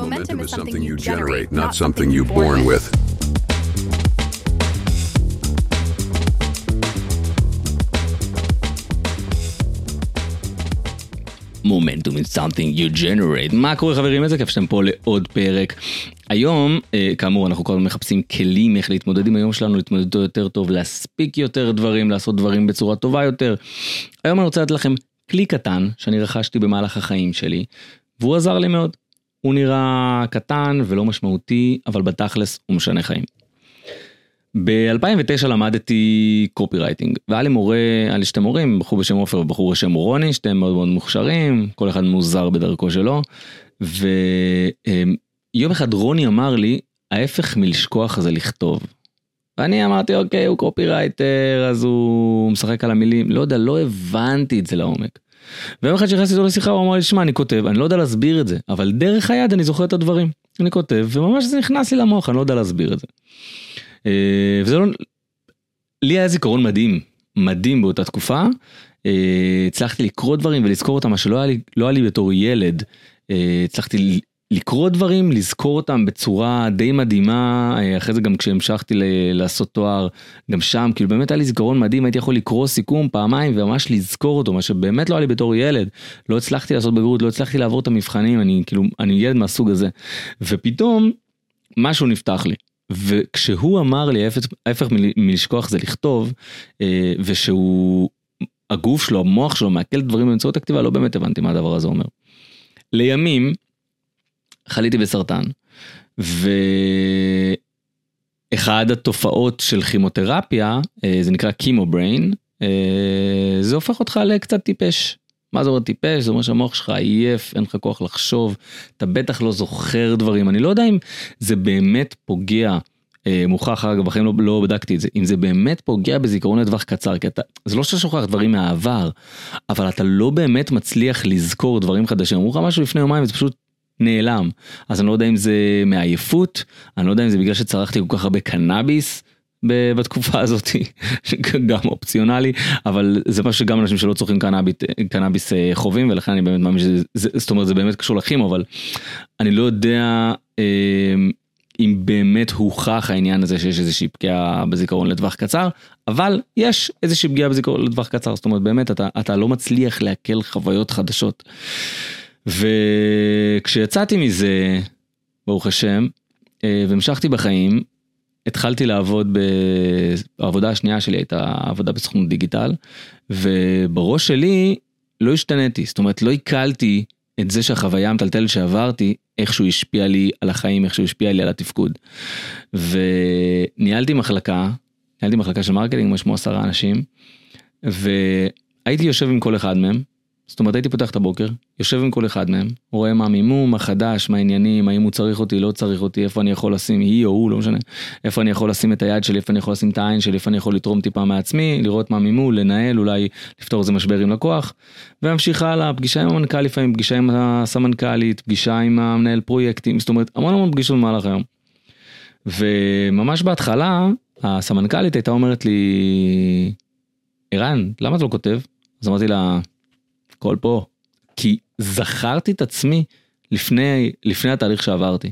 Momentum is something you generate, not something you're born with. מומנטום is something you generate. מה קורה חברים? איזה כיף שאתם פה לעוד פרק. היום, אה, כאמור, אנחנו כל הזמן מחפשים כלים איך להתמודד עם היום שלנו, להתמודד יותר טוב, להספיק יותר דברים, לעשות דברים בצורה טובה יותר. היום אני רוצה לתת לכם כלי קטן שאני רכשתי במהלך החיים שלי, והוא עזר לי מאוד. הוא נראה קטן ולא משמעותי, אבל בתכלס הוא משנה חיים. ב-2009 למדתי copywriting והיה לי מורה, היה לי שתי מורים, בחור בשם עופר ובחור בשם רוני, שתיהם מאוד מאוד מוכשרים, כל אחד מוזר בדרכו שלו. ויום אחד רוני אמר לי, ההפך מלשכוח זה לכתוב. ואני אמרתי אוקיי הוא copywriter אז הוא משחק על המילים לא יודע לא הבנתי את זה לעומק. ויום אחד שנכנסתי איתו לשיחה הוא אמר לי שמע אני כותב אני לא יודע להסביר את זה אבל דרך היד אני זוכר את הדברים אני כותב וממש זה נכנס לי למוח אני לא יודע להסביר את זה. אה, וזה לא, לי היה זיכרון מדהים, מדהים באותה תקופה. אה, הצלחתי לקרוא דברים ולזכור אותם, מה שלא היה לי, לא היה לי בתור ילד. אה, הצלחתי לקרוא דברים, לזכור אותם בצורה די מדהימה, אחרי זה גם כשהמשכתי לעשות תואר, גם שם, כאילו באמת היה לי זיכרון מדהים, הייתי יכול לקרוא סיכום פעמיים וממש לזכור אותו, מה שבאמת לא היה לי בתור ילד. לא הצלחתי לעשות בגרות, לא הצלחתי לעבור את המבחנים, אני כאילו, אני ילד מהסוג הזה. ופתאום, משהו נפתח לי. וכשהוא אמר לי ההפך מלשכוח זה לכתוב אה, ושהוא הגוף שלו המוח שלו מעכל דברים באמצעות הכתיבה לא באמת הבנתי מה הדבר הזה אומר. לימים חליתי בסרטן. ואחד התופעות של כימותרפיה אה, זה נקרא קימו בריין אה, זה הופך אותך לקצת טיפש. מה זה אומר טיפש? זה אומר שהמוח שלך עייף, אין לך כוח לחשוב, אתה בטח לא זוכר דברים, אני לא יודע אם זה באמת פוגע, אה, מוכח אגב, בחיים לא, לא בדקתי את זה, אם זה באמת פוגע בזיכרון לטווח קצר, כי אתה, זה לא שאתה שוכח דברים מהעבר, אבל אתה לא באמת מצליח לזכור דברים חדשים, אמרו לך משהו לפני יומיים וזה פשוט נעלם, אז אני לא יודע אם זה מעייפות, אני לא יודע אם זה בגלל שצרכתי כל כך הרבה קנאביס. בתקופה הזאת גם אופציונלי אבל זה מה שגם אנשים שלא צורכים קנאביס, קנאביס אה, חווים ולכן אני באמת מאמין שזה זאת אומרת זה באמת קשור לכימו אבל אני לא יודע אה, אם באמת הוכח העניין הזה שיש איזושהי פגיעה בזיכרון לטווח קצר אבל יש איזושהי פגיעה בזיכרון לטווח קצר זאת אומרת באמת אתה אתה לא מצליח לעכל חוויות חדשות. וכשיצאתי מזה ברוך השם אה, והמשכתי בחיים התחלתי לעבוד בעבודה השנייה שלי הייתה עבודה בסוכנות digital ובראש שלי לא השתניתי זאת אומרת לא עיכלתי את זה שהחוויה המטלטלת שעברתי איכשהו השפיע לי על החיים איכשהו השפיע לי על התפקוד. וניהלתי מחלקה ניהלתי מחלקה של marketing משהו עשרה אנשים והייתי יושב עם כל אחד מהם זאת אומרת הייתי פותח את הבוקר, יושב עם כל אחד מהם, רואה מה מימום, מה חדש, מה העניינים, האם הוא צריך אותי, לא צריך אותי, איפה אני יכול לשים, היא או הוא, לא משנה, איפה אני יכול לשים את היד שלי, איפה אני יכול לשים את העין שלי, איפה אני יכול לתרום טיפה מעצמי, לראות מה מימום, לנהל, אולי לפתור איזה משבר עם לקוח, וממשיך הלאה, פגישה עם המנכ"ל לפעמים, פגישה עם הסמנכ"לית, פגישה עם המנהל פרויקטים, זאת אומרת המון המון פגישות במהלך היום. וממש בהתחלה, הסמנכ"לית הייתה אומרת לי, ערן, למה אתה לא כותב? אז אמרתי לה, הכל פה. כי זכרתי את עצמי לפני, לפני התהליך שעברתי.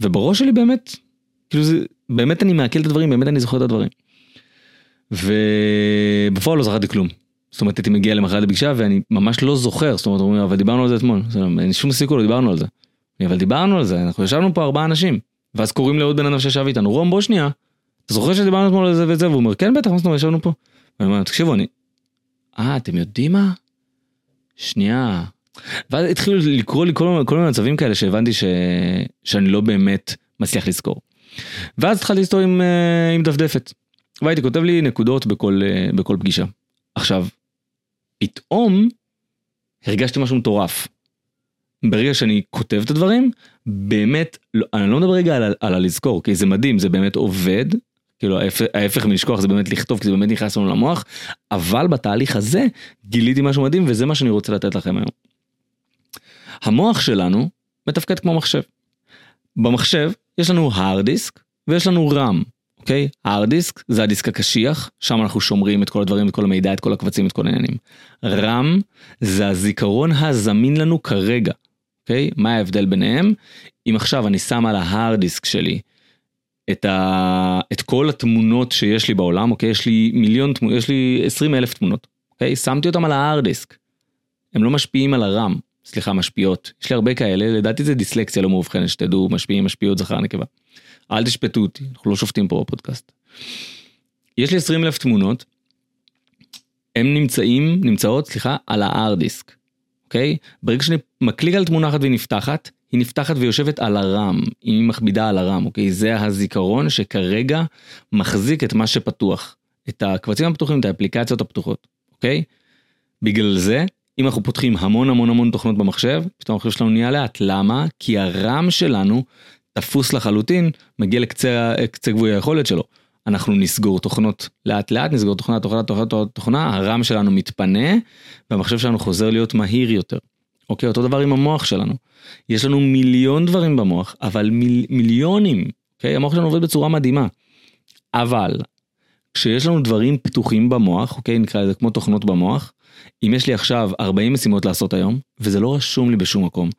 ובראש שלי באמת, כאילו זה, באמת אני מעכל את הדברים, באמת אני זוכר את הדברים. ובפועל לא זכרתי כלום. זאת אומרת הייתי מגיע למחרת לפגישה ואני ממש לא זוכר, זאת אומרת, אומרים, אבל דיברנו על זה אתמול, אין שום סיכוי, לא דיברנו על זה. אבל דיברנו על זה, אנחנו ישבנו פה ארבעה אנשים. ואז קוראים לעוד בן אדם שישב איתנו, רום בוא שנייה, אתה זוכר שדיברנו אתמול על זה וזה, והוא אומר, כן בטח, מה זאת אומרת, ישבנו פה. ואני אומר, תקשיבו, אני, אה, אתם יודעים מה? שנייה. ואז התחילו לקרוא לי כל, כל מיני מצבים כאלה שהבנתי ש... שאני לא באמת מצליח לזכור. ואז התחלתי לסתור עם, אה, עם דפדפת. והייתי כותב לי נקודות בכל, אה, בכל פגישה. עכשיו, פתאום הרגשתי משהו מטורף. ברגע שאני כותב את הדברים, באמת, לא, אני לא מדבר רגע על, על הלזכור, כי זה מדהים, זה באמת עובד, כאילו ההפך מלשכוח זה באמת לכתוב כי זה באמת נכנס לנו למוח אבל בתהליך הזה גיליתי משהו מדהים וזה מה שאני רוצה לתת לכם היום. המוח שלנו מתפקד כמו מחשב. במחשב יש לנו hard disk ויש לנו RAM. אוקיי? hard disk זה הדיסק הקשיח שם אנחנו שומרים את כל הדברים את כל המידע את כל הקבצים את כל העניינים. RAM זה הזיכרון הזמין לנו כרגע. אוקיי? מה ההבדל ביניהם? אם עכשיו אני שם על ההארד דיסק שלי את, ה... את כל התמונות שיש לי בעולם, אוקיי? יש לי מיליון תמונות, יש לי 20 אלף תמונות, אוקיי? שמתי אותם על ההארד דיסק. הם לא משפיעים על הרם, סליחה, משפיעות. יש לי הרבה כאלה, לדעתי זה דיסלקציה לא מאובחנת, שתדעו, משפיעים, משפיעות, זכר, נקבה. אל תשפטו אותי, אנחנו לא שופטים פה בפודקאסט. יש לי 20 אלף תמונות, הם נמצאים, נמצאות, סליחה, על ההארד דיסק, אוקיי? ברגע שאני מקליק על תמונה אחת והיא נפתחת, היא נפתחת ויושבת על הרם, היא מכבידה על הרם, אוקיי? זה הזיכרון שכרגע מחזיק את מה שפתוח, את הקבצים הפתוחים, את האפליקציות הפתוחות, אוקיי? בגלל זה, אם אנחנו פותחים המון המון המון תוכנות במחשב, פתאום המחשב שלנו נהיה לאט. למה? כי הרם שלנו תפוס לחלוטין, מגיע לקצה גבוי היכולת שלו. אנחנו נסגור תוכנות לאט לאט, נסגור תוכנה, תוכנה, תוכנה, תוכנה, הרם שלנו מתפנה, והמחשב שלנו חוזר להיות מהיר יותר. אוקיי, אותו דבר עם המוח שלנו. יש לנו מיליון דברים במוח, אבל מיל, מיליונים, אוקיי? המוח שלנו עובד בצורה מדהימה. אבל, כשיש לנו דברים פתוחים במוח, אוקיי, נקרא לזה כמו תוכנות במוח, אם יש לי עכשיו 40 משימות לעשות היום, וזה לא רשום לי בשום מקום,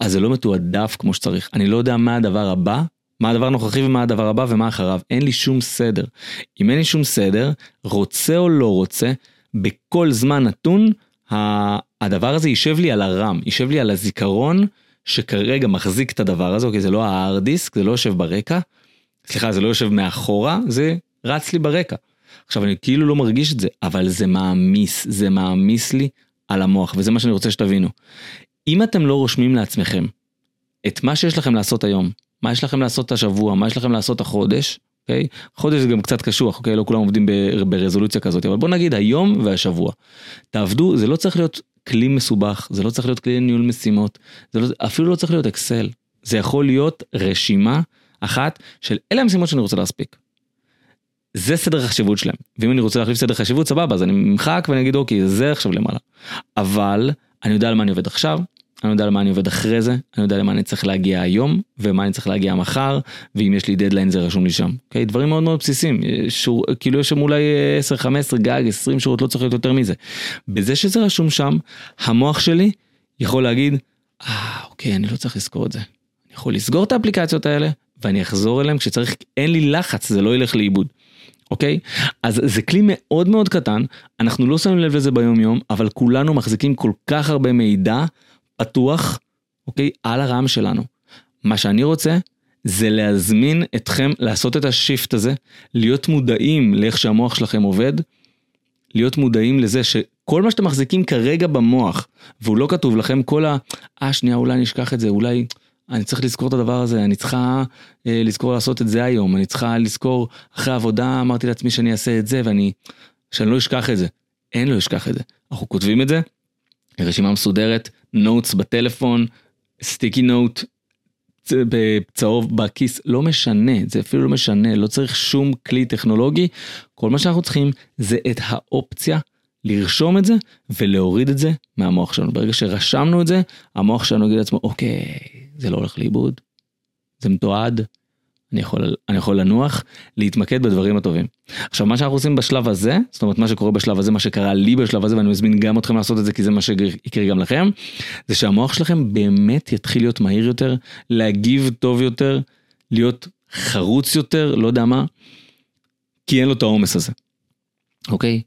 אז זה לא מתועדף כמו שצריך. אני לא יודע מה הדבר הבא, מה הדבר הנוכחי ומה הדבר הבא ומה אחריו. אין לי שום סדר. אם אין לי שום סדר, רוצה או לא רוצה, בכל זמן נתון, הדבר הזה יישב לי על הרם, יישב לי על הזיכרון שכרגע מחזיק את הדבר הזה, אוקיי, זה לא ההארד דיסק, זה לא יושב ברקע, סליחה, זה לא יושב מאחורה, זה רץ לי ברקע. עכשיו אני כאילו לא מרגיש את זה, אבל זה מעמיס, זה מעמיס לי על המוח, וזה מה שאני רוצה שתבינו. אם אתם לא רושמים לעצמכם את מה שיש לכם לעשות היום, מה יש לכם לעשות השבוע, מה יש לכם לעשות החודש, אוקיי? חודש זה גם קצת קשוח, אוקיי? לא כולם עובדים ברזולוציה כזאת, אבל בוא נגיד היום והשבוע. תעבדו, זה לא צריך להיות כלי מסובך, זה לא צריך להיות כלי ניהול משימות, זה לא, אפילו לא צריך להיות אקסל. זה יכול להיות רשימה אחת של אלה המשימות שאני רוצה להספיק. זה סדר החשיבות שלהם. ואם אני רוצה להחליף סדר חשיבות, סבבה, אז אני ממחק ואני אגיד אוקיי, זה עכשיו למעלה. אבל אני יודע על מה אני עובד עכשיו, אני יודע על מה אני עובד אחרי זה, אני יודע למה אני צריך להגיע היום, ומה אני צריך להגיע מחר, ואם יש לי דדליין זה רשום לי שם. אוקיי? דברים מאוד מאוד בסיסיים, שור, כאילו יש שם אולי 10-15 גג, 20 שורות, לא צריך להיות יותר מזה. בזה שזה רשום שם, המוח שלי יכול להגיד, אה, אוקיי, אני לא צריך לזכור את זה. אני יכול לסגור את האפליקציות האלה, ואני אחזור אליהם כשצריך, אין לי לחץ, זה לא ילך לאיבוד. אוקיי? אז זה כלי מאוד מאוד קטן, אנחנו לא שמים לב לזה ביום יום, אבל כולנו מחזיקים כל כך הרבה מידע פתוח, אוקיי? על הרם שלנו. מה שאני רוצה זה להזמין אתכם לעשות את השיפט הזה, להיות מודעים לאיך שהמוח שלכם עובד, להיות מודעים לזה שכל מה שאתם מחזיקים כרגע במוח, והוא לא כתוב לכם, כל ה... אה, שנייה, אולי אני אשכח את זה, אולי... אני צריך לזכור את הדבר הזה, אני צריכה אה, לזכור לעשות את זה היום, אני צריכה לזכור, אחרי העבודה אמרתי לעצמי שאני אעשה את זה ואני, שאני לא אשכח את זה. אין לא אשכח את זה. אנחנו כותבים את זה, רשימה מסודרת, נוטס בטלפון, סטיקי נוט, בצהוב בכיס, לא משנה, זה אפילו לא משנה, לא צריך שום כלי טכנולוגי, כל מה שאנחנו צריכים זה את האופציה לרשום את זה ולהוריד את זה מהמוח שלנו. ברגע שרשמנו את זה, המוח שלנו יגיד לעצמו, אוקיי, זה לא הולך לאיבוד, זה מתועד, אני יכול, אני יכול לנוח, להתמקד בדברים הטובים. עכשיו מה שאנחנו עושים בשלב הזה, זאת אומרת מה שקורה בשלב הזה, מה שקרה לי בשלב הזה, ואני מזמין גם אתכם לעשות את זה כי זה מה שיקרה גם לכם, זה שהמוח שלכם באמת יתחיל להיות מהיר יותר, להגיב טוב יותר, להיות חרוץ יותר, לא יודע מה, כי אין לו את העומס הזה. אוקיי?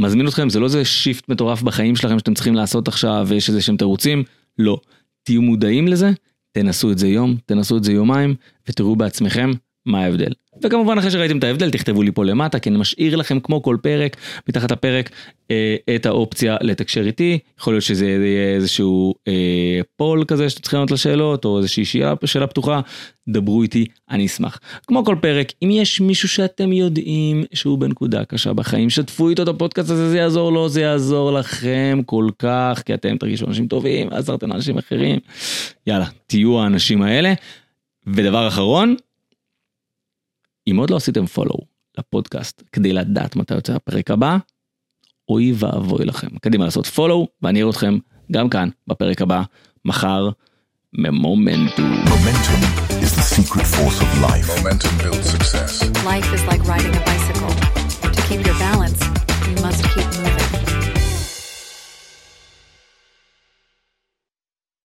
מזמין אתכם, זה לא איזה shift מטורף בחיים שלכם שאתם צריכים לעשות עכשיו ויש איזה שהם תירוצים, לא. תהיו מודעים לזה, תנסו את זה יום, תנסו את זה יומיים, ותראו בעצמכם מה ההבדל. וכמובן אחרי שראיתם את ההבדל תכתבו לי פה למטה כי אני משאיר לכם כמו כל פרק מתחת הפרק אה, את האופציה לתקשר איתי יכול להיות שזה יהיה איזשהו אה, poll כזה שאתם צריכים לענות לשאלות או איזושהי שאלה, שאלה פתוחה דברו איתי אני אשמח. כמו כל פרק אם יש מישהו שאתם יודעים שהוא בנקודה קשה בחיים שתפו איתו את הפודקאסט הזה זה יעזור לו זה יעזור לכם כל כך כי אתם תרגישו אנשים טובים עזרתם לאנשים אחרים יאללה תהיו האנשים האלה. ודבר אחרון אם עוד לא עשיתם follow לפודקאסט כדי לדעת מתי יוצא הפרק הבא, אוי ואבוי לכם. קדימה לעשות follow ואני אראה אתכם גם כאן בפרק הבא, מחר, ממומנטום. Momentum is the secret force of life. Momentum builds success. Life is like riding a bicycle. To keep your balance, you must keep moving.